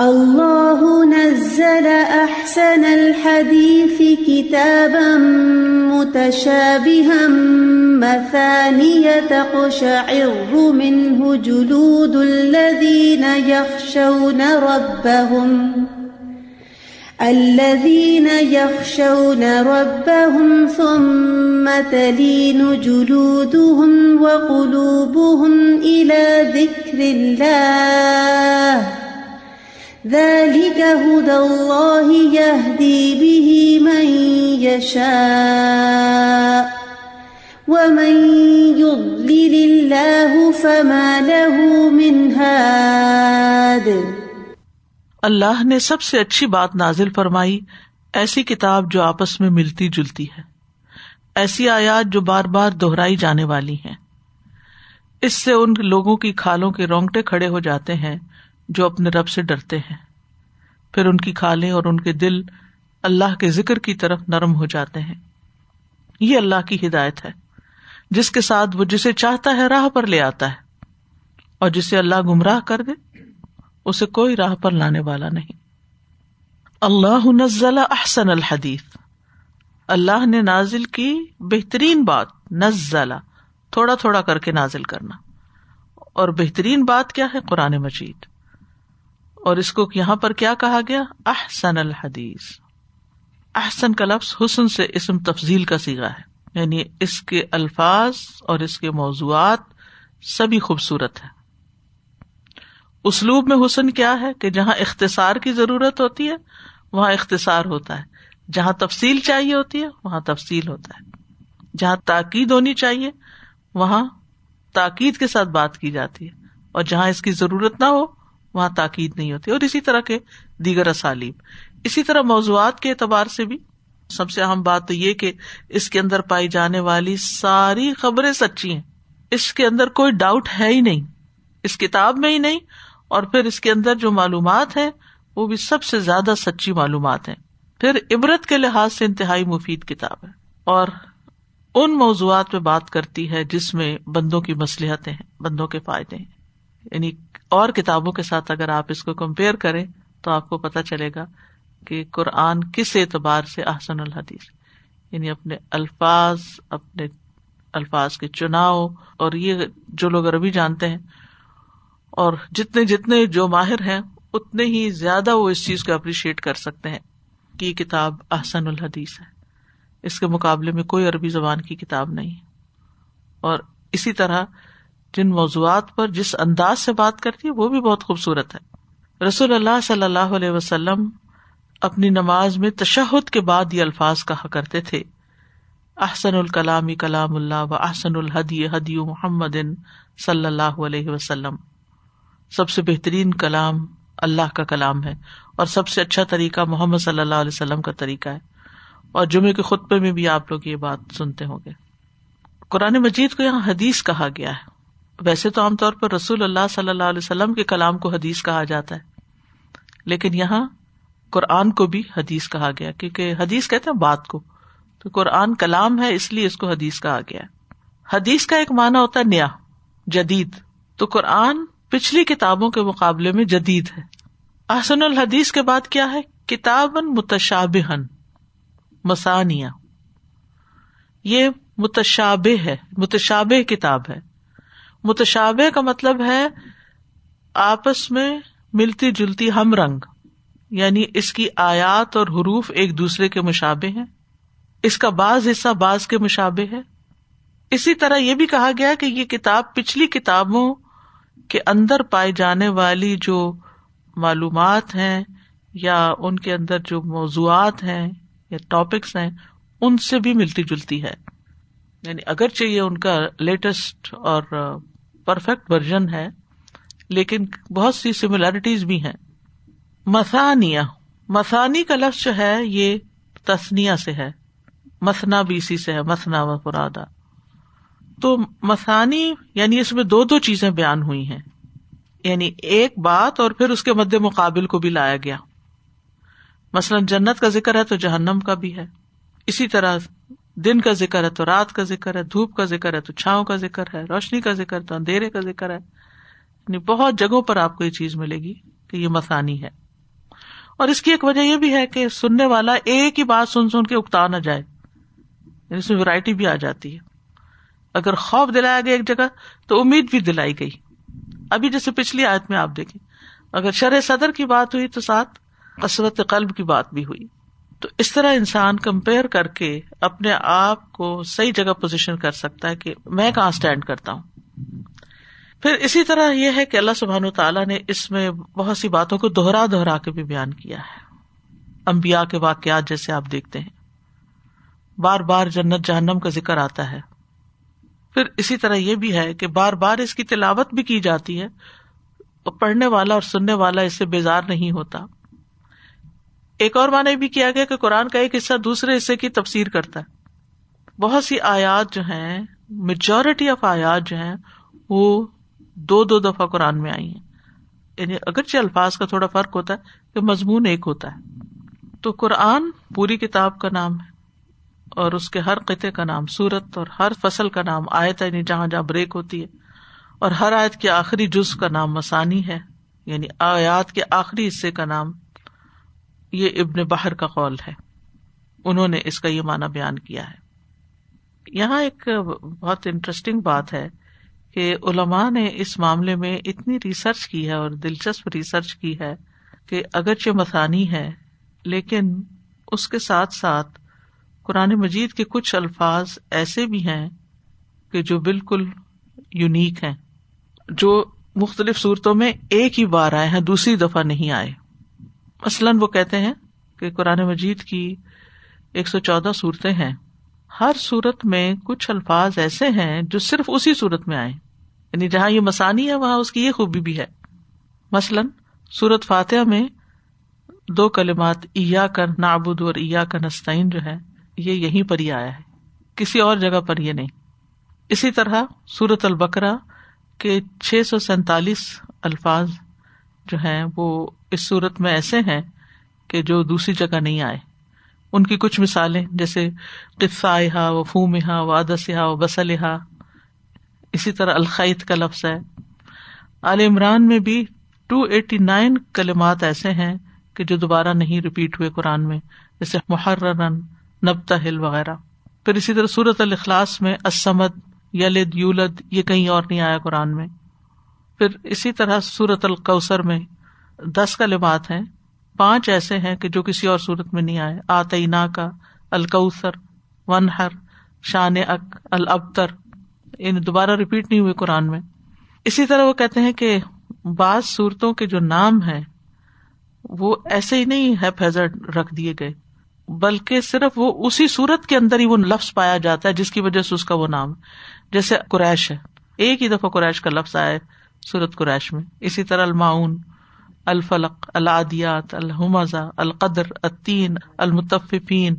اللہ نزل احسن الحديث كتابا متشابها مثانية تقشعر منه جلود الذين يخشون ربهم الذين يخشون ربهم ثم تلين جلودهم وقلوبهم إلى ذكر الله ذلك هدى الله يهدي به من يشاء ومن يضلل الله فما له من هاد۔ اللہ نے سب سے اچھی بات نازل فرمائی، ایسی کتاب جو آپس میں ملتی جلتی ہے۔ ایسی آیات جو بار بار دہرائی جانے والی ہیں۔ اس سے ان لوگوں کی کھالوں کے رونگٹے کھڑے ہو جاتے ہیں جو اپنے رب سے ڈرتے ہیں۔ پھر ان کی کھالیں اور ان کے دل اللہ کے ذکر کی طرف نرم ہو جاتے ہیں۔ یہ اللہ کی ہدایت ہے۔ جس کے ساتھ وہ جسے چاہتا ہے راہ پر لے آتا ہے۔ اور جسے اللہ گمراہ کر دے، اسے کوئی راہ پر لانے والا نہیں۔ اللہ نزلہ احسن الحدیث۔ اللہ نے نازل کی بہترین بات نزلہ تھوڑا تھوڑا کر کے نازل کرنا۔ اور بہترین بات کیا ہے؟ قرآن مجید۔ اور اس کو یہاں پر کیا کہا گیا؟ احسن الحدیث۔ احسن کا لفظ حسن سے اسم تفضیل کا سیگا ہے۔ یعنی اس کے الفاظ اور اس کے موضوعات سبھی خوبصورت ہے اسلوب میں حسن کیا ہے کہ جہاں اختصار کی ضرورت ہوتی ہے، وہاں اختصار ہوتا ہے۔ جہاں تفصیل چاہیے ہوتی ہے، وہاں تفصیل ہوتا ہے۔ جہاں تاکید ہونی چاہیے، وہاں تاکید کے ساتھ بات کی جاتی ہے۔ اور جہاں اس کی ضرورت نہ ہو وہاں تاکید نہیں ہوتی اور اسی طرح کے دیگر اسالیب۔ اسی طرح موضوعات کے اعتبار سے بھی سب سے اہم بات تو یہ کہ اس کے اندر پائی جانے والی ساری خبریں سچی ہیں۔ اس کے اندر کوئی ڈاؤٹ ہے ہی نہیں۔ اس کتاب میں ہی نہیں اور پھر اس کے اندر جو معلومات ہے وہ بھی سب سے زیادہ سچی معلومات ہیں۔ پھر عبرت کے لحاظ سے انتہائی مفید کتاب ہے اور ان موضوعات پہ بات کرتی ہے جس میں بندوں کی مصلحتیں ہیں، بندوں کے فائدے ہیں۔ یعنی اور کتابوں کے ساتھ اگر آپ اس کو کمپیئر کریں تو آپ کو پتا چلے گا کہ قرآن کس اعتبار سے احسن الحدیث یعنی اپنے الفاظ اپنے الفاظ کے چناؤ اور یہ جو لوگ عربی جانتے ہیں اور جتنے جتنے جو ماہر ہیں اتنے ہی زیادہ وہ اس چیز کو اپریشیٹ کر سکتے ہیں کہ یہ کتاب احسن الحدیث ہے۔ اس کے مقابلے میں کوئی عربی زبان کی کتاب نہیں اور اسی طرح جن موضوعات پر جس انداز سے بات کرتی ہے، وہ بھی بہت خوبصورت ہے۔ رسول اللہ صلی اللہ علیہ وسلم اپنی نماز میں تشہد کے بعد یہ الفاظ کہا کرتے تھے۔ احسن الکلامی کلام اللہ و احسن الحدی حدی محمد صلی اللہ علیہ وسلم۔ سب سے بہترین کلام اللہ کا کلام ہے اور سب سے اچھا طریقہ محمد صلی اللہ علیہ وسلم کا طریقہ ہے۔ اور جمعے کے خطبے میں بھی آپ لوگ یہ بات سنتے ہوں گے۔ قرآن مجید کو یہاں حدیث کہا گیا ہے۔ ویسے تو عام طور پر رسول اللہ صلی اللہ علیہ وسلم کے کلام کو حدیث کہا جاتا ہے، لیکن یہاں قرآن کو بھی حدیث کہا گیا، کیونکہ حدیث کہتے ہیں بات کو۔ تو قرآن کلام ہے، اس لیے اس کو حدیث کہا گیا۔ حدیث کا ایک معنی ہوتا ہے نیا، جدید۔ تو قرآن پچھلی کتابوں کے مقابلے میں جدید ہے۔ احسن الحدیث کے بعد کیا ہے؟ کتاب متشابہن مسانیہ یہ متشاب ہے متشاب کتاب ہے۔ متشاب کا مطلب ہے آپس میں ملتی جلتی ہم رنگ یعنی اس کی آیات اور حروف ایک دوسرے کے مشابے ہیں۔ اس کا بعض حصہ بعض کے مشابے ہے۔ اسی طرح یہ بھی کہا گیا کہ یہ کتاب پچھلی کتابوں کے اندر پائی جانے والی جو معلومات ہیں یا ان کے اندر جو موضوعات ہیں یا ٹاپکس ہیں، ان سے بھی ملتی جلتی ہے۔ یعنی اگرچہ یہ ان کا لیٹسٹ اور پرفیکٹ ورژن ہے، لیکن بہت سی سملیرٹیز بھی ہیں۔ مسانیہ مسانی کا لفظ جو ہے، یہ تسنیا سے ہے۔ مسنا بیسی سے ہے مسنا و پرادا تو مسانی یعنی اس میں دو دو چیزیں بیان ہوئی ہیں۔ یعنی ایک بات اور پھر اس کے مد مقابل کو بھی لایا گیا۔ مثلاً جنت کا ذکر ہے تو جہنم کا بھی ہے۔ اسی طرح دن کا ذکر ہے، تو رات کا ذکر ہے، دھوپ کا ذکر ہے، تو چھاؤں کا ذکر ہے، روشنی کا ذکر تو اندھیرے کا ذکر ہے۔ یعنی بہت جگہوں پر آپ کو یہ چیز ملے گی کہ یہ مسانی ہے۔ اور اس کی ایک وجہ یہ بھی ہے کہ سننے والا ایک ہی بات سن سن کے اکتا نہ جائے۔ یعنی اس میں ورائٹی بھی آ جاتی ہے۔ اگر خوف دلایا گیا ایک جگہ، تو امید بھی دلائی گئی۔ ابھی جیسے پچھلی آیت میں آپ دیکھیں، اگر شر صدر کی بات ہوئی تو ساتھ کثرت قلب کی بات بھی ہوئی۔ تو اس طرح انسان کمپیئر کر کے اپنے آپ کو صحیح جگہ پوزیشن کر سکتا ہے کہ میں کہاں اسٹینڈ کرتا ہوں۔ پھر اسی طرح یہ ہے کہ اللہ سبحان تعالیٰ نے اس میں بہت سی باتوں کو دوہرا دوہرا کے بھی بیان کیا ہے۔ امبیا کے واقعات جیسے آپ دیکھتے ہیں۔ بار بار جنت جہنم کا ذکر آتا ہے۔ پھر اسی طرح یہ بھی ہے کہ بار بار اس کی تلاوت بھی کی جاتی ہے۔ پڑھنے والا اور سننے والا اس سے بیزار نہیں ہوتا۔ ایک اور معنی بھی کیا گیا کہ قرآن کا ایک حصہ دوسرے حصے کی تفسیر کرتا ہے۔ بہت سی آیات جو ہیں میجورٹی آف آیات جو ہیں، وہ دو دو دفعہ قرآن میں آئی ہیں۔ یعنی اگرچہ الفاظ کا تھوڑا فرق ہوتا ہے کہ مضمون ایک ہوتا ہے۔ تو قرآن پوری کتاب کا نام ہے اور اس کے ہر قطعے کا نام، سورت اور ہر فصل کا نام، آیت یعنی جہاں جہاں بریک ہوتی ہے۔ اور ہر آیت کے آخری جز کا نام مسانی ہے۔ یعنی آیات کے آخری حصے کا نام یہ ابن باہر کا قول ہے۔ انہوں نے اس کا یہ معنی بیان کیا ہے۔ یہاں ایک بہت انٹرسٹنگ بات ہے کہ علماء نے اس معاملے میں اتنی ریسرچ کی ہے اور دلچسپ ریسرچ کی ہے کہ اگرچہ مسانی ہے، لیکن اس کے ساتھ ساتھ قرآن مجید کے کچھ الفاظ ایسے بھی ہیں کہ جو بالکل یونیک ہیں، جو مختلف صورتوں میں ایک ہی بار آئے ہیں، دوسری دفعہ نہیں آئے۔ مثلاً وہ کہتے ہیں کہ قرآن مجید کی ایک سو چودہ صورتیں ہیں۔ ہر صورت میں کچھ الفاظ ایسے ہیں جو صرف اسی صورت میں آئے۔ یعنی جہاں یہ مسانی ہے، وہاں اس کی یہ خوبی بھی ہے۔ مثلاً سورت فاتح میں دو کلمات ایا کا نابود اور ایا کا نسطین جو ہے، یہ یہیں پر ہی آیا ہے۔ کسی اور جگہ پر یہ نہیں۔ اسی طرح سورت البکرا کے چھ سو سینتالیس الفاظ جو ہیں وہ اس صورت میں ایسے ہیں کہ جو دوسری جگہ نہیں آئے۔ ان کی کچھ مثالیں، جیسے قصہ و فومہا و ادسا و بسلحا اسی طرح الخیت کا لفظ ہے۔ عال عمران میں بھی ٹو ایٹی نائن کلمات ایسے ہیں کہ جو دوبارہ نہیں ریپیٹ ہوئے قرآن میں، جیسے محرن نبتا ہل وغیرہ۔ پھر اسی طرح سورت الخلاص میں اسمد یلد، یولد، یہ کہیں اور نہیں آیا قرآن میں۔ پھر اسی طرح سورت القوثر میں دس کلمات ہیں، پانچ ایسے ہیں کہ جو کسی اور صورت میں نہیں آئے۔ آتعینا کا الکوثر، ونہر شان اک البتر ان یعنی دوبارہ ریپیٹ نہیں ہوئے قرآن میں۔ اسی طرح وہ کہتے ہیں کہ بعض صورتوں کے جو نام ہے وہ ایسے ہی نہیں ہے فیضر رکھ دیے گئے، بلکہ صرف وہ اسی صورت کے اندر ہی وہ لفظ پایا جاتا ہے، جس کی وجہ سے اس کا وہ نام جیسے قریش ہے۔ ایک ہی دفعہ قریش کا لفظ آیا سورت قریش میں۔ اسی طرح المعاون الفلق العدیات الحمزہ القدر الطین المتفین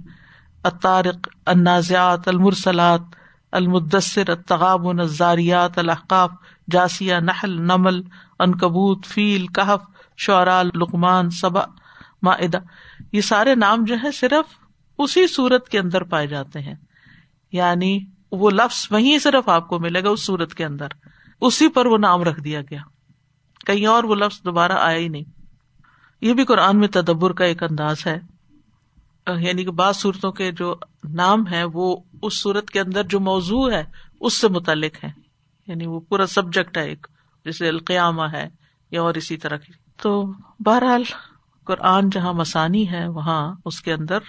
الطارق، النازعات، المرسلات، المدثر التغاب الزاریات الحقاف جاسیہ، نحل، نمل انکبوت فیل، کہف شعرا لقمان صبا معدہ یہ سارے نام جو ہے صرف اسی صورت کے اندر پائے جاتے ہیں۔ یعنی وہ لفظ وہیں صرف آپ کو ملے گا اس صورت کے اندر۔ اسی پر وہ نام رکھ دیا گیا۔ کہیں اور وہ لفظ دوبارہ آیا ہی نہیں۔ یہ بھی قرآن میں تدبر کا ایک انداز ہے۔ یعنی کہ بعض صورتوں کے جو نام ہے وہ اس صورت کے اندر جو موضوع ہے، اس سے متعلق ہے یعنی وہ پورا سبجیکٹ ہے ایک، جیسے القیامہ ہے یا اور اسی طرح کی۔ تو بہرحال، قرآن جہاں مسانی ہے، وہاں اس کے اندر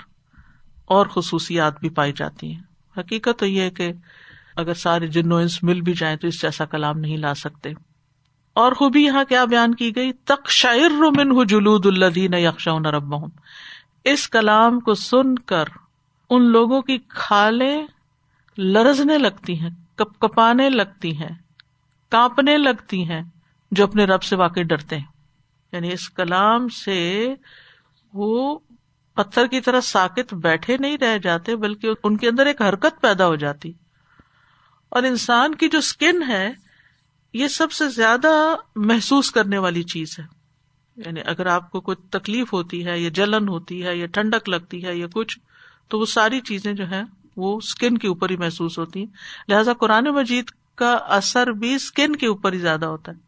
اور خصوصیات بھی پائی جاتی ہیں۔ حقیقت تو یہ ہے کہ اگر سارے جنو انس مل بھی جائیں تو اس جیسا کلام نہیں لا سکتے۔ اور خوبی یہاں کیا بیان کی گئی؟ تک شاعر من جلود الدین یکشا رب اس کلام کو سن کر ان لوگوں کی کھالیں لرزنے لگتی ہیں کپ کپانے لگتی ہیں، کانپنے لگتی ہیں، جو اپنے رب سے واقع ڈرتے ہیں۔ یعنی اس کلام سے وہ پتھر کی طرح ساکت بیٹھے نہیں رہ جاتے، بلکہ ان کے اندر ایک حرکت پیدا ہو جاتی۔ اور انسان کی جو اسکن ہے، یہ سب سے زیادہ محسوس کرنے والی چیز ہے۔ یعنی اگر آپ کو کوئی تکلیف ہوتی ہے، یا جلن ہوتی ہے، یا ٹھنڈک لگتی ہے، یا کچھ، تو وہ ساری چیزیں جو ہے وہ اسکن کے اوپر ہی محسوس ہوتی ہیں۔ لہٰذا قرآن مجید کا اثر بھی اسکن کے اوپر ہی زیادہ ہوتا ہے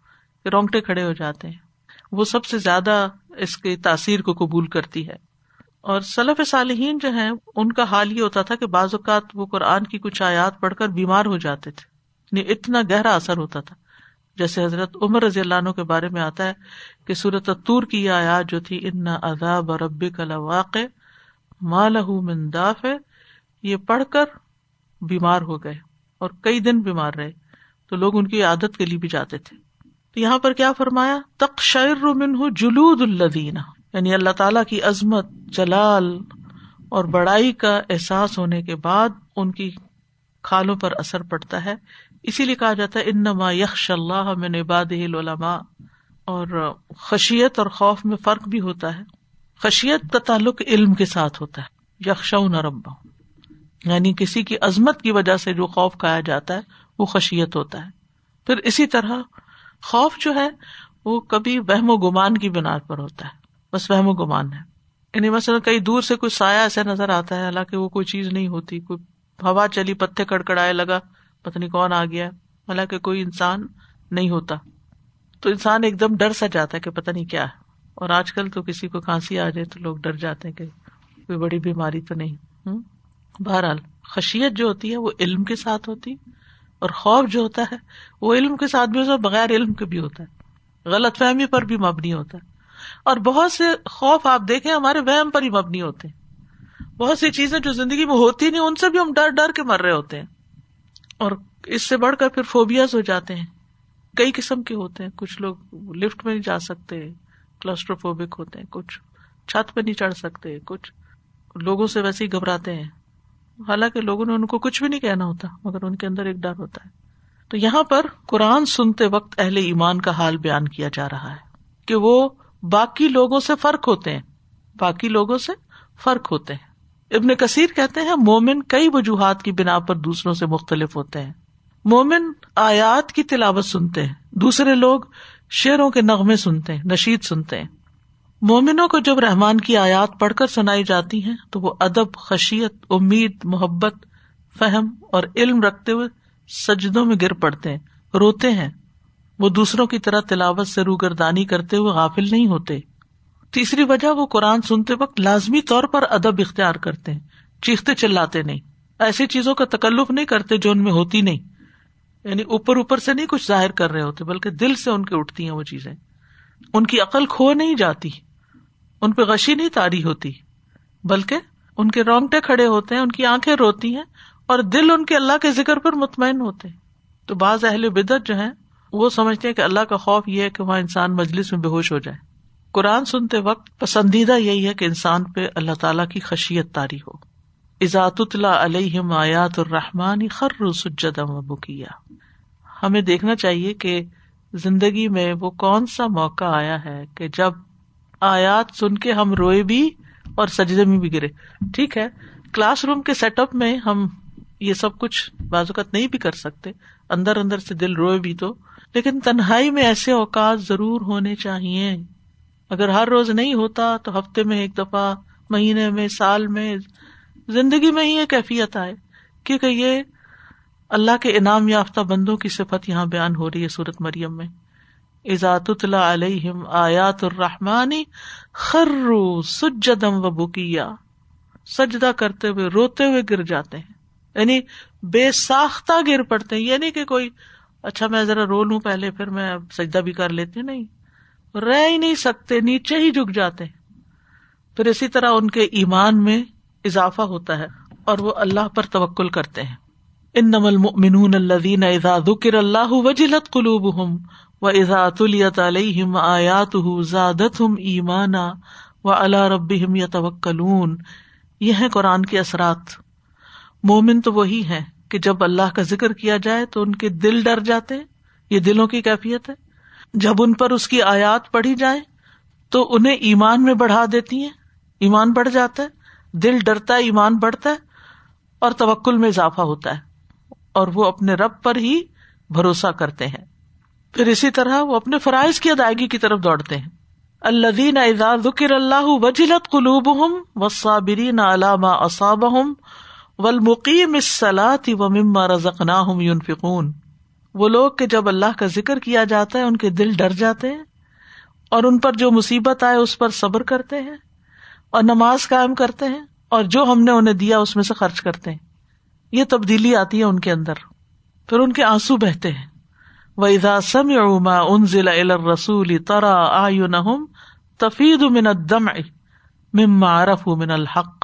رونگٹے کھڑے ہو جاتے ہیں۔ وہ سب سے زیادہ اس کی تاثیر کو قبول کرتی ہے۔ اور صلف صالحین جو ہیں، ان کا حال یہ ہوتا تھا کہ بعض اوقات وہ قرآن کی کچھ آیات پڑھ کر بیمار ہو جاتے تھے۔ یعنی اتنا گہرا اثر ہوتا تھا۔ جیسے حضرت عمر رضی اللہ عنہ کے بارے میں آتا ہے کہ سورت تور کی یہ آیات جو تھی، ان اذاب رب واقع مالہ منداف ہے یہ پڑھ کر بیمار ہو گئے اور کئی دن بیمار رہے۔ تو لوگ ان کی عادت کے لیے بھی جاتے تھے۔ تو یہاں پر کیا فرمایا؟ تک شعر جلود الدین یعنی اللہ تعالی کی عظمت، جلال اور بڑائی کا احساس ہونے کے بعد ان کی کھالوں پر اثر پڑتا ہے۔ اسی لیے کہا جاتا ہے، انما یکش اللہ میں نباد العلماء۔ اور خشیت اور خوف میں فرق بھی ہوتا ہے۔ خشیت کا تعلق علم کے ساتھ ہوتا ہے۔ یکشا ربا یعنی کسی کی عظمت کی وجہ سے جو خوف کہا جاتا ہے، وہ خشیت ہوتا ہے۔ پھر اسی طرح خوف جو ہے، وہ کبھی وہم و گمان کی بنا پر ہوتا ہے۔ بس وہم و گمان ہے۔ یعنی مثلاً کئی دور سے کوئی سایہ ایسا نظر آتا ہے، حالانکہ وہ کوئی چیز نہیں ہوتی، کوئی ہوا چلی پتے کڑکڑائے لگا، پتہ نہیں کون آ گیا، حالانکہ کوئی انسان نہیں ہوتا۔ تو انسان ایک دم ڈر سا جاتا ہے کہ پتہ نہیں کیا ہے۔ اور آج کل تو کسی کو کھانسی آ جائے تو لوگ ڈر جاتے ہیں کہ کوئی بڑی بیماری تو نہیں۔ بہرحال، خشیت جو ہوتی ہے وہ علم کے ساتھ ہوتی، اور خوف جو ہوتا ہے وہ علم کے ساتھ بھی ہوتا ہے بغیر علم کے بھی ہوتا۔ ہے غلط فہمی پر بھی مبنی ہوتا۔ ہے اور بہت سے خوف آپ دیکھیں ہمارے وہم پر ہی مبنی ہوتے ہیں۔ بہت سی چیزیں جو زندگی میں ہوتی نہیں، ان سے بھی ہم ڈر ڈر کے مر رہے ہوتے ہیں۔ اور اس سے بڑھ کر پھر فوبیاز ہو جاتے ہیں۔ کئی قسم کے ہوتے ہیں، کچھ لوگ لفٹ میں نہیں جا سکتے کلسٹروفوبک ہوتے ہیں، کچھ چھت پہ نہیں چڑھ سکتے، کچھ لوگوں سے ویسے ہی گھبراتے ہیں۔ حالانکہ لوگوں نے ان کو کچھ بھی نہیں کہنا ہوتا، مگر ان کے اندر ایک ڈر ہوتا ہے۔ تو یہاں پر قرآن سنتے وقت اہل ایمان کا حال بیان کیا جا رہا ہے کہ وہ باقی لوگوں سے فرق ہوتے ہیں۔ باقی لوگوں سے فرق ہوتے ہیں۔ ابن کثیر کہتے ہیں، مومن کئی وجوہات کی بنا پر دوسروں سے مختلف ہوتے ہیں۔ مومن آیات کی تلاوت سنتے ہیں، دوسرے لوگ شیروں کے نغمے سنتے ہیں، نشید سنتے ہیں۔ مومنوں کو جب رحمان کی آیات پڑھ کر سنائی جاتی ہیں، تو وہ ادب، خشیت، امید، محبت، فہم اور علم رکھتے ہوئے سجدوں میں گر پڑتے ہیں، روتے ہیں۔ وہ دوسروں کی طرح تلاوت سے روگردانی کرتے ہوئے غافل نہیں ہوتے۔ تیسری وجہ وہ قرآن سنتے وقت لازمی طور پر ادب اختیار کرتے ہیں، چیختے چلاتے نہیں۔ ایسی چیزوں کا تکلف نہیں کرتے جو ان میں ہوتی نہیں۔ یعنی اوپر اوپر سے نہیں کچھ ظاہر کر رہے ہوتے، بلکہ دل سے ان کے اٹھتی ہیں وہ چیزیں۔ ان کی عقل کھو نہیں جاتی، ان پہ غشی نہیں تاری ہوتی، بلکہ ان کے رونگٹے کھڑے ہوتے ہیں، ان کی آنکھیں روتی ہیں اور دل ان کے اللہ کے ذکر پر مطمئن ہوتے ہیں۔ تو بعض اہل بدت جو ہے وہ سمجھتے ہیں کہ اللہ کا خوف یہ ہے کہ وہاں انسان مجلس میں بے ہوش ہو جائے۔ قرآن سنتے وقت پسندیدہ یہی ہے کہ انسان پہ اللہ تعالیٰ کی خشیت تاری ہو۔ ازات اللہ علیہ آیات الرحمانی خر سجدم و بکیا ہمیں دیکھنا چاہیے کہ زندگی میں وہ کون سا موقع آیا ہے کہ جب آیات سن کے ہم روئے بھی اور سجدے میں بھی گرے۔ ٹھیک ہے، کلاس روم کے سیٹ اپ میں ہم یہ سب کچھ بازوقت نہیں بھی کر سکتے۔ اندر اندر سے دل روئے بھی تو۔ لیکن تنہائی میں ایسے اوقات ضرور ہونے چاہیے۔ اگر ہر روز نہیں ہوتا تو ہفتے میں ایک دفعہ، مہینے میں، سال میں، زندگی میں ہی یہ کیفیت آئے کیونکہ یہ اللہ کے انعام یافتہ بندوں کی صفت یہاں بیان ہو رہی ہے سورت مریم میں۔ ازات اللہ علیہ آیات الرحمانی خرو سجدم و بکیا۔ سجدہ کرتے ہوئے، روتے ہوئے گر جاتے ہیں۔ یعنی بے ساختہ گر پڑتے ہیں۔ یعنی کہ کوئی اچھا میں ذرا رو لوں پہلے، پھر میں سجدہ بھی کر لیتے نہیں، رہ ہی نہیں سکتے، نیچے ہی جھک جاتے پھر اسی طرح ان کے ایمان میں اضافہ ہوتا ہے اور وہ اللہ پر توکل کرتے ہیں۔ ان نمل منون الدین اذا ذکر اللہ وجلت قلوب ہم و ازا تلیت علیہم آیات زادت ہم ایمانا و اللہ رب یا یہ ہے قرآن کے اثرات۔ مومن تو وہی ہے کہ جب اللہ کا ذکر کیا جائے تو ان کے دل ڈر جاتے ہیں، یہ دلوں کی کیفیت ہے۔ جب ان پر اس کی آیات پڑھی جائے تو انہیں ایمان میں بڑھا دیتی ہیں، ایمان بڑھ جاتا ہے، دل ڈرتا ہے، ایمان بڑھتا ہے، اور توکل میں اضافہ ہوتا ہے۔ اور وہ اپنے رب پر ہی بھروسہ کرتے ہیں۔ پھر اسی طرح وہ اپنے فرائض کی ادائیگی کی طرف دوڑتے ہیں۔ الدین ذکر اللہ وجلت قلوب ہم و صابرین علامہ اصاب ہم ولمقیم و مما رزقنا ہم وہ لوگ کہ جب اللہ کا ذکر کیا جاتا ہے، ان کے دل ڈر جاتے ہیں اور ان پر جو مصیبت آئے، اس پر صبر کرتے ہیں اور نماز قائم کرتے ہیں اور جو ہم نے انہیں دیا، اس میں سے خرچ کرتے ہیں۔ یہ تبدیلی آتی ہے ان کے اندر۔ پھر ان کے آنسو بہتے ہیں۔ وَإِذَا سَمِعُوا مَا أُنزِلَ إِلَى الرَّسُولِ تَرَى أَعْيُنَهُمْ تَفِيدُ مِنَ الدَّمْعِ مِمَّا عَرَفُوا مِنَ الْحَقِّ۔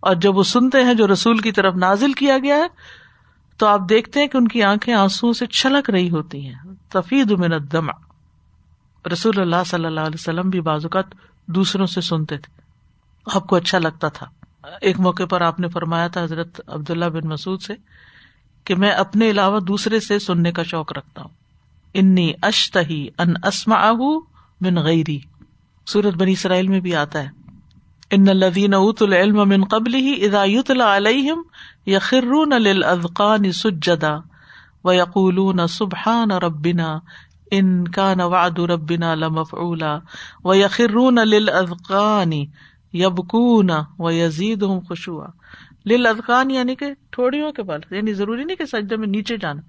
اور جب وہ سنتے ہیں جو رسول کی طرف نازل کیا گیا ہے، تو آپ دیکھتے ہیں کہ ان کی آنکھیں آنسو سے چھلک رہی ہوتی ہیں۔ تفید من الدمع۔ رسول اللہ صلی اللہ علیہ وسلم بھی بعض اوقات دوسروں سے سنتے تھے۔ آپ کو اچھا لگتا تھا۔ ایک موقع پر آپ نے فرمایا تھا حضرت عبداللہ بن مسعود سے کہ میں اپنے علاوہ دوسرے سے سننے کا شوق رکھتا ہوں۔ انی اشتہی ان اسما من غیری۔ سورت بنی اسرائیل میں بھی آتا ہے۔ ان الذين اوتوا العلم من قبله اذا يتلى عليهم يخرون للاذقان سجدا و ويقولون سبحان ربنا ان كان وعد ربنا لمفعولا ويخرون للاذقان يبكون ويزيدهم خشوعا للاذقان یعنی کہ ٹھوڑیوں کے بال یعنی ضروری نہیں کہ سجدے میں نیچے جانا۔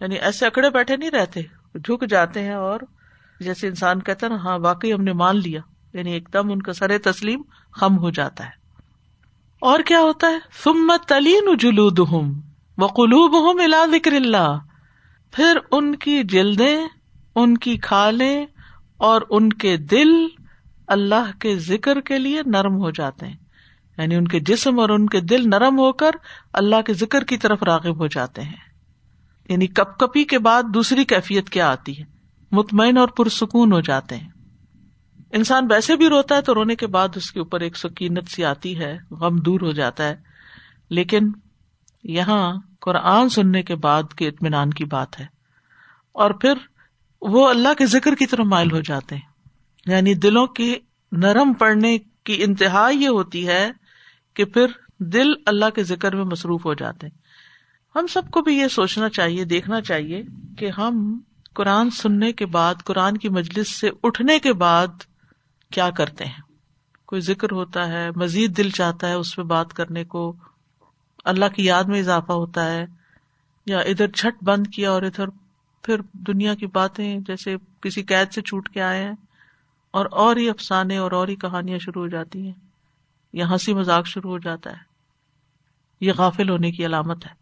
یعنی ایسے اکڑے بیٹھے نہیں رہتے، جھک جاتے ہیں اور جیسے انسان کہتا نا ہاں واقعی ہم نے مان لیا۔ یعنی ایک دم ان کا سر تسلیم خم ہو جاتا ہے۔ اور کیا ہوتا ہے؟ سمت تلین جلود ہوں وہ قلوب ہوں ملا ذکر اللہ۔ پھر ان کی جلدیں، ان کی کھالیں اور ان کے دل اللہ کے ذکر کے لیے نرم ہو جاتے ہیں۔ یعنی ان کے جسم اور ان کے دل نرم ہو کر اللہ کے ذکر کی طرف راغب ہو جاتے ہیں۔ یعنی کپ کپی کے بعد دوسری کیفیت کیا آتی ہے؟ مطمئن اور پرسکون ہو جاتے ہیں۔ انسان ویسے بھی روتا ہے تو رونے کے بعد اس کے اوپر ایک سکینت سی آتی ہے، غم دور ہو جاتا ہے۔ لیکن یہاں قرآن سننے کے بعد کے اطمینان کی بات ہے۔ اور پھر وہ اللہ کے ذکر کی طرف مائل ہو جاتے ہیں۔ یعنی دلوں کی نرم پڑنے کی انتہا یہ ہوتی ہے کہ پھر دل اللہ کے ذکر میں مصروف ہو جاتے ہیں۔ ہم سب کو بھی یہ سوچنا چاہیے، دیکھنا چاہیے کہ ہم قرآن سننے کے بعد، قرآن کی مجلس سے اٹھنے کے بعد کیا کرتے ہیں؟ کوئی ذکر ہوتا ہے، مزید دل چاہتا ہے اس میں بات کرنے کو، اللہ کی یاد میں اضافہ ہوتا ہے، یا ادھر چھٹ بند کیا اور ادھر پھر دنیا کی باتیں جیسے کسی قید سے چھوٹ کے آئے ہیں، اور اور ہی افسانے اور اور ہی کہانیاں شروع ہو جاتی ہیں۔ یا ہنسی مذاق شروع ہو جاتا ہے۔ یہ غافل ہونے کی علامت ہے۔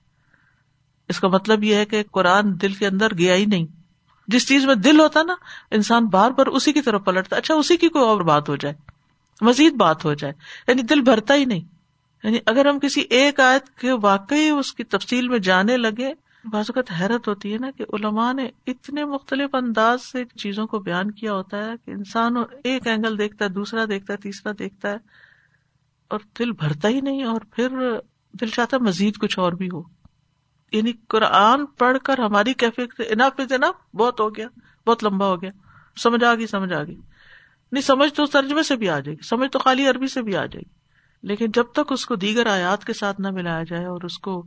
اس کا مطلب یہ ہے کہ قرآن دل کے اندر گیا ہی نہیں۔ جس چیز میں دل ہوتا نا، انسان بار بار اسی کی طرف پلٹتا اچھا اسی کی کوئی اور بات ہو جائے، مزید بات ہو جائے یعنی دل بھرتا ہی نہیں۔ یعنی اگر ہم کسی ایک آیت کے واقعی اس کی تفصیل میں جانے لگے، بعض اوقات حیرت ہوتی ہے نا کہ علماء نے اتنے مختلف انداز سے چیزوں کو بیان کیا ہوتا ہے کہ انسان ایک اینگل دیکھتا ہے، دوسرا دیکھتا ہے، تیسرا دیکھتا ہے، اور دل بھرتا ہی نہیں، اور پھر دل چاہتا مزید کچھ اور بھی ہو۔ یعنی قرآن پڑھ کر ہماری کیفیت انف از انف بہت ہو گیا، بہت لمبا ہو گیا۔ سمجھ آ گئی، سمجھ آ گئی۔ نہیں، سمجھ تو ترجمے سے بھی آ جائے گی، سمجھ تو خالی عربی سے بھی آ جائے گی۔ لیکن جب تک اس کو دیگر آیات کے ساتھ نہ ملایا جائے اور اس کو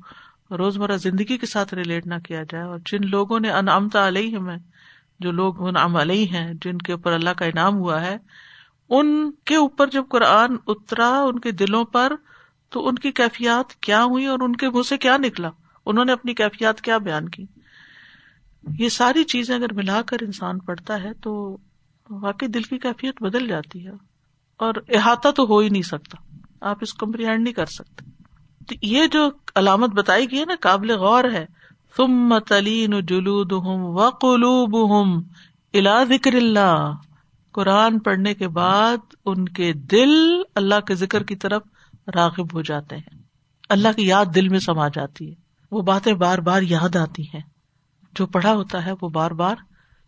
روزمرہ زندگی کے ساتھ ریلیٹ نہ کیا جائے، اور جن لوگوں نے انعامتا علیہ میں جو لوگ انعام علیہ ہیں، جن کے اوپر اللہ کا انعام ہوا ہے، ان کے اوپر جب قرآن اترا ان کے دلوں پر، تو ان کی کیفیات کیا ہوئی اور ان کے منہ سے کیا نکلا؟ انہوں نے اپنی کیفیات کیا بیان کی۔ یہ ساری چیزیں اگر ملا کر انسان پڑھتا ہے تو واقعی دل کی کیفیت بدل جاتی ہے اور احاطہ تو ہو ہی نہیں سکتا۔ آپ اس کمپریہینڈ نہیں کر سکتے۔ تو یہ جو علامت بتائی گئی ہے نا، قابل غور ہے۔ تم تلین جلود ہوں و قلوب ہوں الا ذکر اللہ قرآن پڑھنے کے بعد ان کے دل اللہ کے ذکر کی طرف راغب ہو جاتے ہیں۔ اللہ کی یاد دل میں سما جاتی ہے۔ وہ باتیں بار بار یاد آتی ہیں۔ جو پڑھا ہوتا ہے وہ بار بار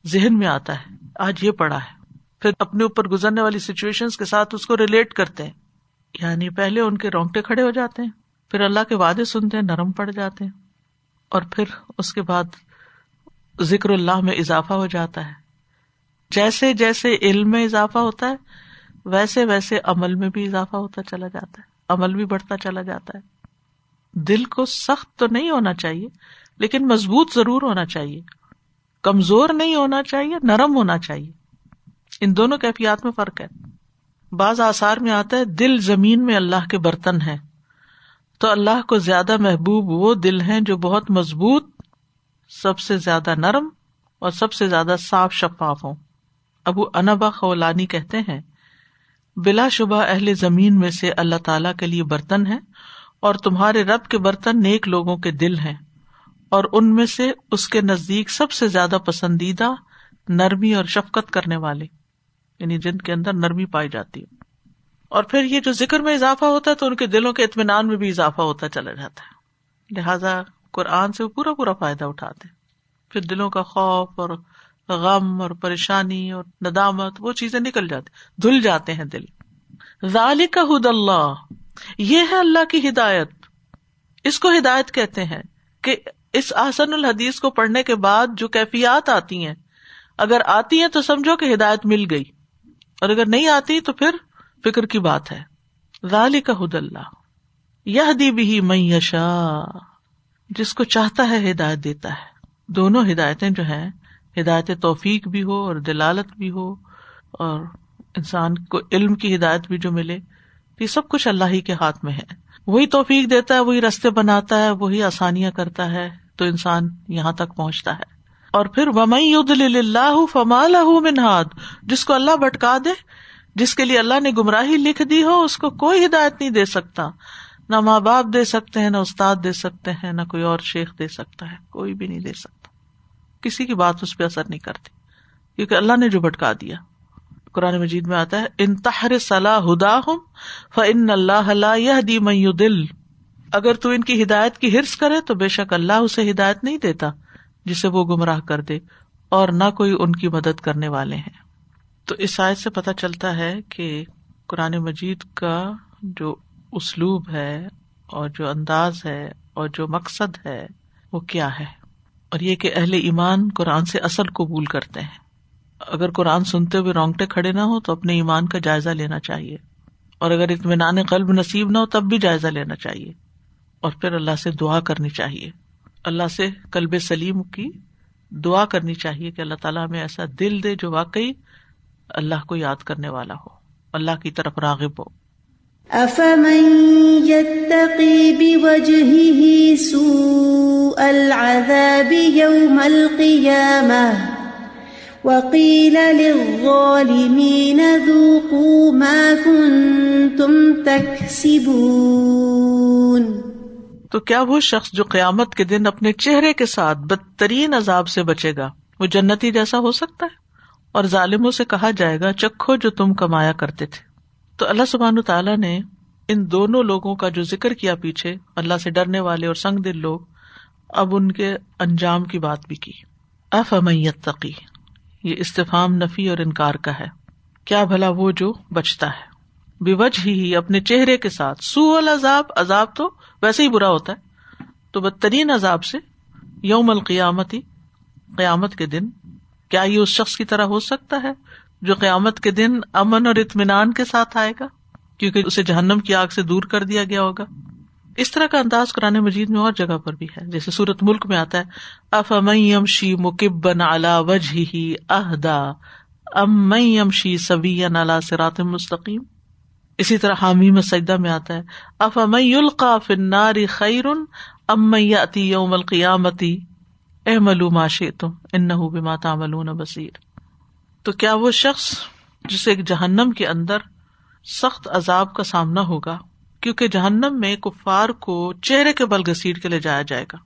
ذہن میں آتا ہے۔ آج یہ پڑھا ہے۔ پھر اپنے اوپر گزرنے والی سچویشن کے ساتھ اس کو ریلیٹ کرتے ہیں۔ یعنی پہلے ان کے رونگٹے کھڑے ہو جاتے ہیں۔ پھر اللہ کے وعدے سنتے ہیں، نرم پڑ جاتے ہیں۔ اور پھر اس کے بعد ذکر اللہ میں اضافہ ہو جاتا ہے۔ جیسے جیسے علم میں اضافہ ہوتا ہے، ویسے ویسے عمل میں بھی اضافہ ہوتا چلا جاتا ہے۔ عمل بھی بڑھتا چلا جاتا ہے۔ دل کو سخت تو نہیں ہونا چاہیے، لیکن مضبوط ضرور ہونا چاہیے۔ کمزور نہیں ہونا چاہیے، نرم ہونا چاہیے۔ ان دونوں کیفیات میں فرق ہے۔ بعض آثار میں آتا ہے، دل زمین میں اللہ کے برتن ہے تو اللہ کو زیادہ محبوب وہ دل ہیں جو بہت مضبوط، سب سے زیادہ نرم اور سب سے زیادہ صاف شفاف ہوں۔ ابو انبا خولانی کہتے ہیں، بلا شبہ اہل زمین میں سے اللہ تعالی کے لیے برتن ہے اور تمہارے رب کے برتن نیک لوگوں کے دل ہیں، اور ان میں سے اس کے نزدیک سب سے زیادہ پسندیدہ نرمی اور شفقت کرنے والے یعنی جن کے اندر نرمی پائی جاتی ہے۔ اور پھر یہ جو ذکر میں اضافہ ہوتا ہے تو ان کے دلوں کے اطمینان میں بھی اضافہ ہوتا چلا جاتا ہے۔ لہذا قرآن سے وہ پورا پورا فائدہ اٹھاتے ہیں۔ پھر دلوں کا خوف اور غم اور پریشانی اور ندامت، وہ چیزیں نکل جاتی، دھل جاتے ہیں دل۔ ذالک حد اللہ۔ یہ ہے اللہ کی ہدایت۔ اس کو ہدایت کہتے ہیں کہ اس آسن الحدیث کو پڑھنے کے بعد جو کیفیات آتی ہیں، اگر آتی ہیں تو سمجھو کہ ہدایت مل گئی، اور اگر نہیں آتی تو پھر فکر کی بات ہے۔ ذالک کا حد اللہ یہ دی بھی میں یشا جس کو چاہتا ہے ہدایت دیتا ہے۔ دونوں ہدایتیں جو ہیں، ہدایت توفیق بھی ہو اور دلالت بھی ہو، اور انسان کو علم کی ہدایت بھی جو ملے۔ یہ سب کچھ اللہ ہی کے ہاتھ میں ہے۔ وہی توفیق دیتا ہے، وہی رستے بناتا ہے، وہی آسانیاں کرتا ہے تو انسان یہاں تک پہنچتا ہے۔ اور پھر ومئی اللہ فما منہاد جس کو اللہ بٹکا دے، جس کے لیے اللہ نے گمراہی لکھ دی ہو، اس کو کوئی ہدایت نہیں دے سکتا۔ نہ ماں باپ دے سکتے ہیں، نہ استاد دے سکتے ہیں، نہ کوئی اور شیخ دے سکتا ہے، کوئی بھی نہیں دے سکتا۔ کسی کی بات اس پہ اثر نہیں کرتی، کیونکہ اللہ نے جو بٹکا دیا۔ قرآن مجید میں آتا ہے، ان تہر صلاح ہدا ہوں فن اللہ یہ دی میو دل اگر تو ان کی ہدایت کی ہرس کرے تو بے شک اللہ اسے ہدایت نہیں دیتا، جسے وہ گمراہ کر دے، اور نہ کوئی ان کی مدد کرنے والے ہیں۔ تو اس آیت سے پتہ چلتا ہے کہ قرآن مجید کا جو اسلوب ہے، اور جو انداز ہے، اور جو مقصد ہے، وہ کیا ہے؟ اور یہ کہ اہل ایمان قرآن سے اصل قبول کرتے ہیں۔ اگر قرآن سنتے ہوئے رونگٹے کھڑے نہ ہو تو اپنے ایمان کا جائزہ لینا چاہیے۔ اور اگر اطمینان قلب نصیب نہ ہو تب بھی جائزہ لینا چاہیے۔ اور پھر اللہ سے دعا کرنی چاہیے۔ اللہ سے کلب سلیم کی دعا کرنی چاہیے کہ اللہ تعالیٰ میں ایسا دل دے جو واقعی اللہ کو یاد کرنے والا ہو۔ اللہ کی طرف راغب ہو۔ افمن يتقي بوجهه سوء العذاب يوم القيامة وقيل للظالمين ذوقوا ما كنتم تكسبون. تو کیا وہ شخص جو قیامت کے دن اپنے چہرے کے ساتھ بدترین عذاب سے بچے گا؟ وہ جنتی جیسا ہو سکتا ہے؟ اور ظالموں سے کہا جائے گا، چکھو جو تم کمایا کرتے تھے۔ تو اللہ سبحان تعالیٰ نے ان دونوں لوگوں کا جو ذکر کیا پیچھے، اللہ سے ڈرنے والے اور سنگ دل لوگ، اب ان کے انجام کی بات بھی کی۔ افمیت تقی یہ استفام نفی اور انکار کا ہے۔ کیا بھلا وہ جو بچتا ہے۔ بے وجہ ہی اپنے چہرے کے ساتھ سو العذاب، عذاب تو ویسے ہی برا ہوتا ہے۔ تو بدترین عذاب سے یوم القیامتی، قیامت کے دن کیا یہ اس شخص کی طرح ہو سکتا ہے جو قیامت کے دن امن اور اطمینان کے ساتھ آئے گا؟ کیونکہ اسے جہنم کی آگ سے دور کر دیا گیا ہوگا۔ اس طرح کا انداز قرآن مجید میں اور جگہ پر بھی ہے۔ جیسے سورت ملک میں آتا ہے اف شی مکبن الا وجہ ہی اہدا، ام شی سبی نالا سرات مستقیم۔ اسی طرح حامی میں سجدہ میں آتا ہے اف القا فناری خیر ام اتی یوم القیامتی اے ملو معاشی تم ان بات ملون بصیر۔ تو کیا وہ شخص جسے ایک جہنم کے اندر سخت عذاب کا سامنا ہوگا؟ کیونکہ جہنم میں کفار کو چہرے کے بل گسیٹ کے لے جایا جائے گا۔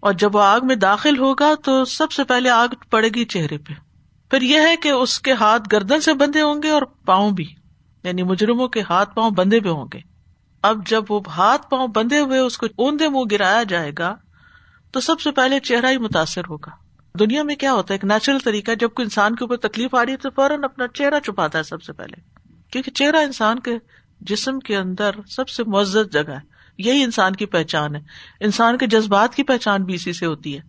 اور جب وہ آگ میں داخل ہوگا تو سب سے پہلے آگ پڑے گی چہرے پہ۔ پھر یہ ہے کہ اس کے ہاتھ گردن سے بندے ہوں گے اور پاؤں بھی یعنی مجرموں کے ہاتھ پاؤں بندے پہ ہوں گے۔ اب جب وہ ہاتھ پاؤں بندے ہوئے، اس کو اوندے منہ گرایا جائے گا، تو سب سے پہلے چہرہ ہی متاثر ہوگا۔ دنیا میں کیا ہوتا ہے؟ ایک نیچرل طریقہ جب کوئی انسان کے اوپر تکلیف آ رہی ہے تو فوراً اپنا چہرہ چھپاتا ہے سب سے پہلے۔ کیونکہ چہرہ انسان کے جسم کے اندر سب سے معزز جگہ ہے۔ یہی انسان کی پہچان ہے۔ انسان کے جذبات کی پہچان بھی اسی سے ہوتی ہے۔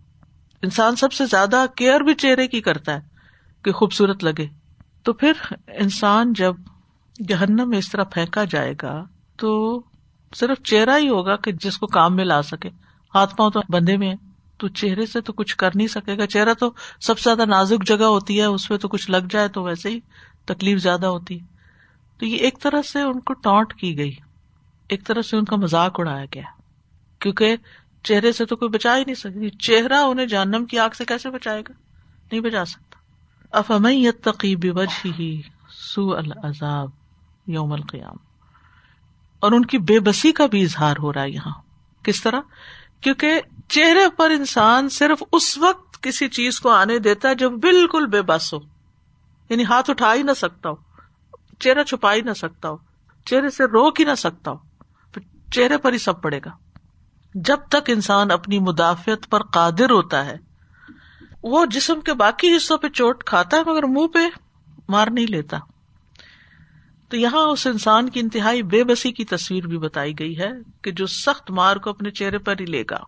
انسان سب سے زیادہ کیئر بھی چہرے کی کرتا ہے کہ خوبصورت لگے۔ تو پھر انسان جب جہنم میں اس طرح پھینکا جائے گا تو صرف چہرہ ہی ہوگا کہ جس کو کام میں لا سکے۔ ہاتھ پاؤں تو بندے میں ہے تو چہرے سے تو کچھ کر نہیں سکے گا۔ چہرہ تو سب سے زیادہ نازک جگہ ہوتی ہے، اس پہ تو کچھ لگ جائے تو ویسے ہی تکلیف زیادہ ہوتی ہے۔ تو یہ ایک طرح سے ان کو ٹانٹ کی گئی، ایک طرح سے ان کا مزاق اڑایا گیا۔ کیونکہ چہرے سے تو کوئی بچا ہی نہیں سکتی۔ چہرہ انہیں جہنم کی آگ سے کیسے بچائے گا؟ نہیں بچا سکتا۔ افمن یتقی بوجہہ سوء العذاب یوم القیام اور ان کی بے بسی کا بھی اظہار ہو رہا ہے یہاں۔ کس طرح؟ کیونکہ چہرے پر انسان صرف اس وقت کسی چیز کو آنے دیتا ہے جب بالکل بے بس ہو۔ یعنی ہاتھ اٹھا ہی نہ سکتا ہو۔ چہرہ چھپا ہی نہ سکتا ہو، چہرے سے روک ہی نہ سکتا ہو چہرے پر ہی سب پڑے گا۔ جب تک انسان اپنی مدافعت پر قادر ہوتا ہے، وہ جسم کے باقی حصوں پہ چوٹ کھاتا ہے مگر منہ پہ مار نہیں لیتا۔ تو یہاں اس انسان کی انتہائی بے بسی کی تصویر بھی بتائی گئی ہے کہ جو سخت مار کو اپنے چہرے پر ہی لے گا۔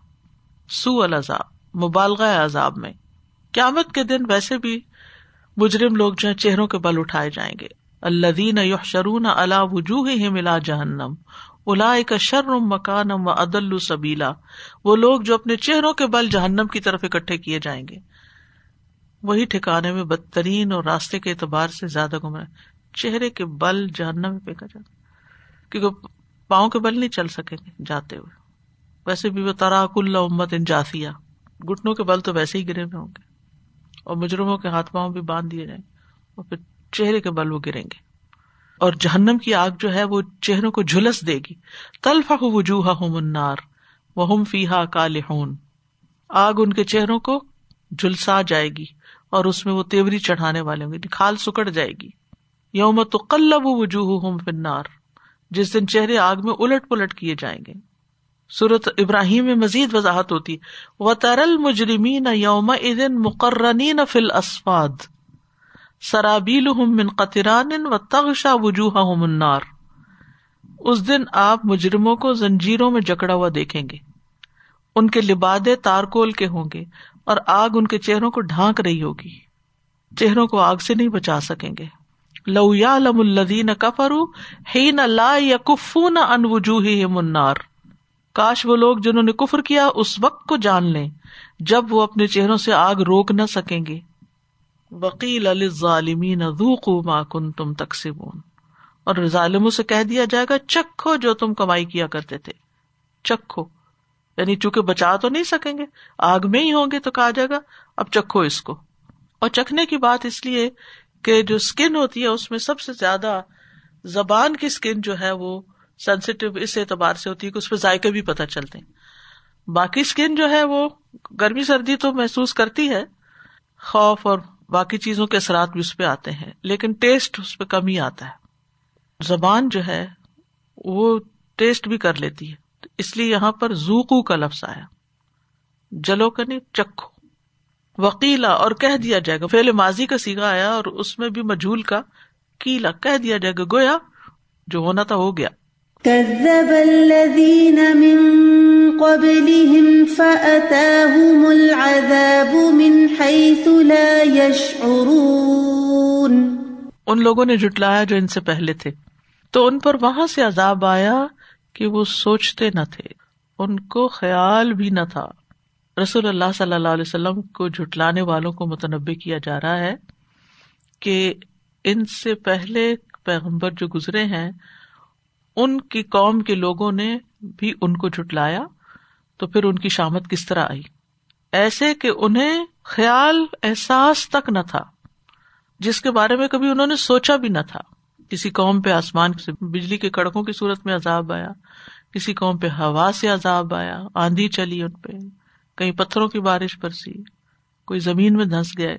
سو الزاب مبالغہ عذاب میں۔ قیامت کے دن ویسے بھی مجرم لوگ جو ہے چہروں کے بل اٹھائے جائیں گے۔ اللہ دین شرون اللہ وجوہ ملا جہنم الا کا شرم مکانم و عدل سبیلا، وہ لوگ جو اپنے چہروں کے بل جہنم کی طرف اکٹھے کیے جائیں گے۔ وہی ٹھکانے میں بدترین اور راستے کے اعتبار سے زیادہ گمراہ، چہرے کے بل جہنم میں پھینکا جاتا کیونکہ پاؤں کے بل نہیں چل سکیں گے جاتے ہوئے۔ ویسے بھی وہ تراک اللہ امت ان جاسیا گٹنوں کے بل تو ویسے ہی گرے ہوئے ہوں گے۔ اور مجرموں کے ہاتھ پاؤں بھی باندھ دیے جائیں اور پھر چہرے کے بل وہ گریں گے۔ اور جہنم کی آگ جو ہے وہ چہروں کو جھلس دے گی۔ تلفا وجوہ منار وہ فیحا کال آگ ان کے چہروں کو جھلسا جائے گی اور اس میں وہ تیوری چڑھانے والے ہوں گے۔ کھال سکڑ جائے گی۔ یوم تو کلب وجوہ ہوں فنار جس دن چہرے آگ میں الٹ پلٹ کیے جائیں گے۔ سورت ابراہیم میں مزید وضاحت ہوتی و ترل مجرمین یوم ادن مقررین فل اسفاد سرابیل من قطران و تغشا وجوہ منار اس دن آپ مجرموں کو زنجیروں میں جکڑا ہوا دیکھیں گے۔ ان کے لبادے تارکول کے ہوں گے اور آگ ان کے چہروں کو ڈھانک رہی ہوگی۔ چہروں کو آگ سے نہیں بچا سکیں گے۔ لو یا لم الدین کفرو ہی نہ لا یا کفو نہ ان وجوہ منار کاش وہ لوگ جنہوں نے کفر کیا اس وقت کو جان لیں، جب وہ اپنے چہروں سے آگ روک نہ سکیں گے۔ وکیل علی ظالمین ما کن تم تقسیبون اور ظالموں سے کہہ دیا جائے گا، چکھو جو تم کمائی کیا کرتے تھے۔ چکھو۔ یعنی چونکہ بچا تو نہیں سکیں گے، آگ میں ہی ہوں گے تو کہا جائے گا، اب چکھو اس کو۔ اور چکھنے کی بات اس لیے کہ جو اسکن ہوتی ہے، اس میں سب سے زیادہ زبان کی اسکن جو ہے، وہ سینسیٹیو اس اعتبار سے ہوتی ہے کہ اس پہ ذائقے بھی پتہ چلتے ہیں۔ باقی اسکن جو ہے، وہ گرمی سردی تو محسوس کرتی ہے، خوف اور باقی چیزوں کے اثرات بھی اس پہ آتے ہیں، لیکن ٹیسٹ اس پہ کم ہی آتا ہے۔ زبان جو ہے، وہ ٹیسٹ بھی کر لیتی ہے۔ اس لیے یہاں پر زوکو کا لفظ آیا۔ جلو کا نہیں چکھو۔ وکیلا اور کہہ دیا جائے گا۔ فیل ماضی کا سیگا آیا اور اس میں بھی مجھول کا کیلا، کہہ دیا جائے گا۔ گویا، جو ہونا تھا ہو گیا۔ كذب الذين من قبلهم فأتاهم العذاب من حيث لا يشعرون. ان لوگوں نے جٹلایا جو ان سے پہلے تھے۔ تو ان پر وہاں سے عذاب آیا کہ وہ سوچتے نہ تھے۔ ان کو خیال بھی نہ تھا۔ رسول اللہ صلی اللہ علیہ وسلم کو جھٹلانے والوں کو متنوع کیا جا رہا ہے کہ ان سے پہلے پیغمبر جو گزرے ہیں ان کی قوم کے لوگوں نے بھی ان کو جھٹلایا تو پھر ان کی شامت کس طرح آئی؟ ایسے کہ انہیں خیال احساس تک نہ تھا، جس کے بارے میں کبھی انہوں نے سوچا بھی نہ تھا۔ کسی قوم پہ آسمان سے بجلی کے کڑکوں کی صورت میں عذاب آیا، کسی قوم پہ ہوا سے عذاب آیا، آندھی چلی ان پہ کئی پتھروں کی بارش برسی، کوئی زمین میں دھنس گئے،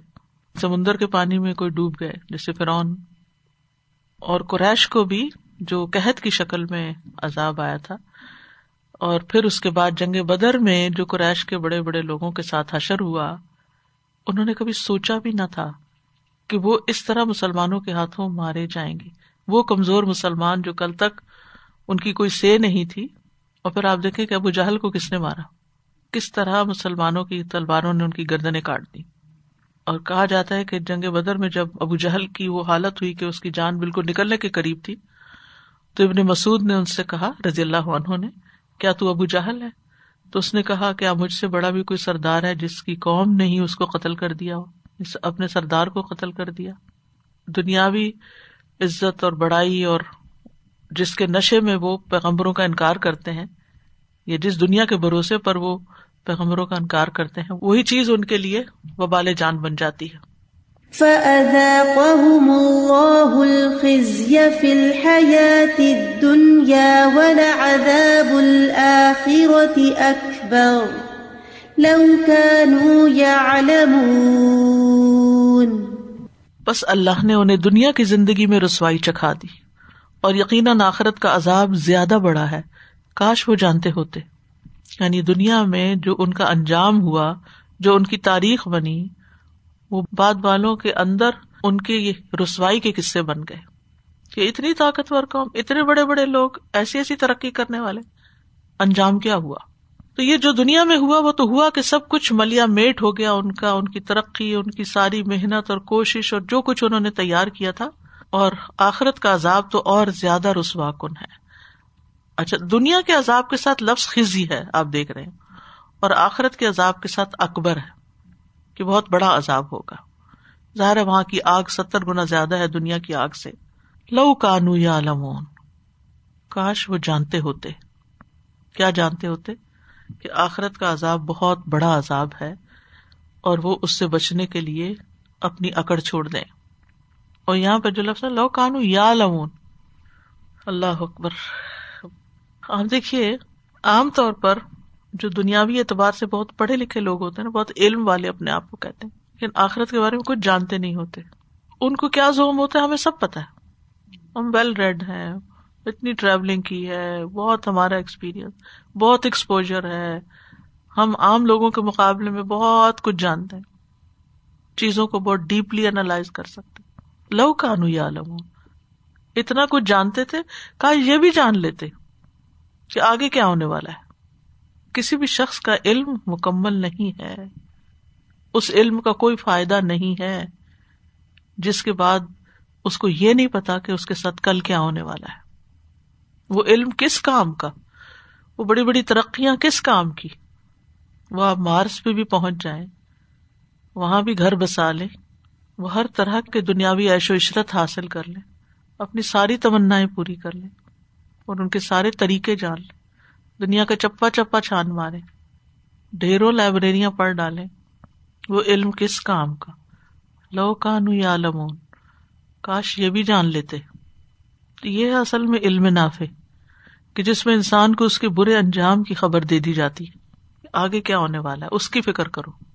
سمندر کے پانی میں کوئی ڈوب گئے، جیسے فرون اور قریش کو بھی جو قحط کی شکل میں عذاب آیا تھا۔ اور پھر اس کے بعد جنگ بدر میں جو قریش کے بڑے بڑے لوگوں کے ساتھ حشر ہوا، انہوں نے کبھی سوچا بھی نہ تھا کہ وہ اس طرح مسلمانوں کے ہاتھوں مارے جائیں گے۔ وہ کمزور مسلمان جو کل تک ان کی کوئی سے نہیں تھی۔ اور پھر آپ دیکھیں کہ ابو جہل کو کس نے مارا؟ کس طرح مسلمانوں کی تلواروں نے ان کی گردنیں کاٹ دی اور کہا جاتا ہے کہ جنگ بدر میں جب ابو جہل کی وہ حالت ہوئی کہ اس کی جان بالکل نکلنے کے قریب تھی تو ابن مسعود نے ان سے کہا رضی اللہ عنہ نے، کیا تو ابو جہل ہے؟ تو اس نے کہا کیا مجھ سے بڑا بھی کوئی سردار ہے جس کی قوم نے ہی اس کو قتل کر دیا ہو اپنے سردار کو قتل کر دیا۔ دنیاوی عزت اور بڑائی اور جس کے نشے میں وہ پیغمبروں کا انکار کرتے ہیں، یا جس دنیا کے بھروسے پر وہ پیغمبروں کا انکار کرتے ہیں، وہی چیز ان کے لیے وبال جان بن جاتی ہے۔ فأذاقهم الله الخزي في الحياة الدنيا ولعذاب الآخرة أكبر لو كانوا يعلمون بس اللہ نے انہیں دنیا کی زندگی میں رسوائی چکھا دی اور یقیناً آخرت کا عذاب زیادہ بڑا ہے۔ کاش وہ جانتے ہوتے۔ یعنی دنیا میں جو ان کا انجام ہوا، جو ان کی تاریخ بنی وہ بعد والوں کے اندر ان کے یہ رسوائی کے قصے بن گئے کہ اتنی طاقتور قوم، اتنے بڑے بڑے لوگ ایسی ایسی ترقی کرنے والے، انجام کیا ہوا؟ تو یہ جو دنیا میں ہوا، وہ تو ہوا کہ سب کچھ ملیا، میٹ ہو گیا ان کا، ان کی ترقی، ان کی ساری محنت اور کوشش اور جو کچھ انہوں نے تیار کیا تھا۔ اور آخرت کا عذاب تو اور زیادہ رسوا کن ہے۔ اچھا دنیا کے عذاب کے ساتھ لفظ خزی ہے، آپ دیکھ رہے ہیں، اور آخرت کے عذاب کے ساتھ اکبر ہے۔ کہ بہت بڑا عذاب ہوگا۔ ظاہر ہے وہاں کی آگ ستر گنا زیادہ ہے دنیا کی آگ سے۔ لو کانو یا لمون کاش وہ جانتے ہوتے۔ کیا جانتے ہوتے؟ کہ آخرت کا عذاب بہت بڑا عذاب ہے اور وہ اس سے بچنے کے لیے اپنی اکڑ چھوڑ دیں۔ اور یہاں پہ جو لفظ لو کانو یا لمون اللہ اکبر۔ آپ دیکھیے، عام طور پر جو دنیاوی اعتبار سے بہت پڑھے لکھے لوگ ہوتے ہیں نا، بہت علم والے اپنے آپ کو کہتے ہیں۔ لیکن آخرت کے بارے میں کچھ جانتے نہیں ہوتے۔ ان کو کیا زوم ہوتا ہے؟ ہمیں سب پتا ہے۔ ہم ویل ریڈ ہیں، اتنی ٹریولنگ کی ہے، بہت ہمارا ایکسپیرئنس بہت ایکسپوجر ہے۔ ہم عام لوگوں کے مقابلے میں بہت کچھ جانتے ہیں۔ چیزوں کو بہت ڈیپلی اینالائز کر سکتے لو کانو یا لم اتنا کچھ جانتے تھے، کہا یہ بھی جان لیتے کہ آگے کیا ہونے والا ہے۔ کسی بھی شخص کا علم مکمل نہیں ہے، اس علم کا کوئی فائدہ نہیں ہے، جس کے بعد اس کو یہ نہیں پتا کہ اس کے ساتھ کل کیا ہونے والا ہے۔ وہ علم کس کام کا؟ وہ بڑی بڑی ترقیاں کس کام کی؟ وہ آپ مارس پہ بھی پہنچ جائیں، وہاں بھی گھر بسا لیں، وہ ہر طرح کے دنیاوی عیش و عشرت حاصل کر لیں، اپنی ساری تمنا پوری کر لیں اور ان کے سارے طریقے جان لیں۔ دنیا کا چپا چپا چھان مارے۔ ڈھیروں لائبریریاں پڑھ ڈالیں وہ علم کس کام کا؟ لو کانو یا لمون کاش یہ بھی جان لیتے۔ یہ اصل میں علم نافے کہ جس میں انسان کو اس کے برے انجام کی خبر دے دی جاتی۔ ہے آگے کیا ہونے والا ہے؟ اس کی فکر کرو۔